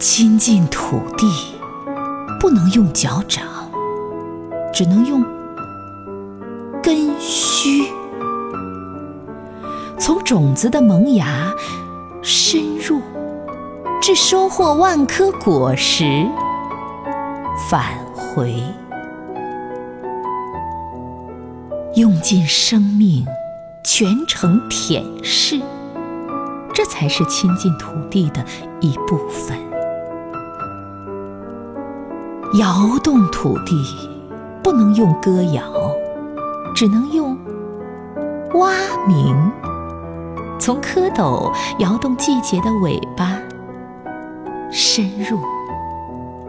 亲近土地，不能用脚掌，只能用根须。从种子的萌芽深入，至收获万颗果实，返回，用尽生命，全程舔舐。这才是亲近土地的一部分。摇动土地，不能用歌谣，只能用蛙鸣。从蝌蚪摇动季节的尾巴，深入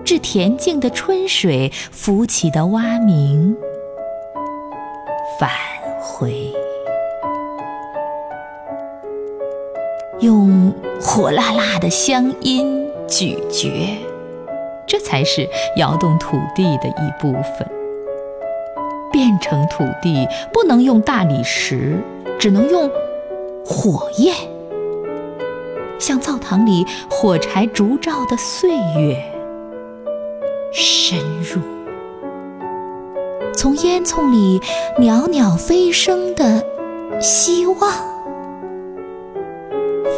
至恬静的春水浮起的蛙鸣，返回。用火辣辣的乡音咀嚼，这才是摇动土地的一部分。变成土地不能用大理石，只能用火焰，像灶堂里火柴烛照的岁月，深入从烟囱里袅袅飞升的希望。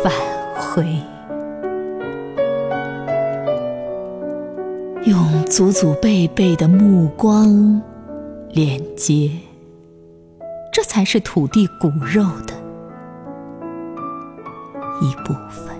反用祖祖辈辈的目光连接，这才是土地骨肉的一部分。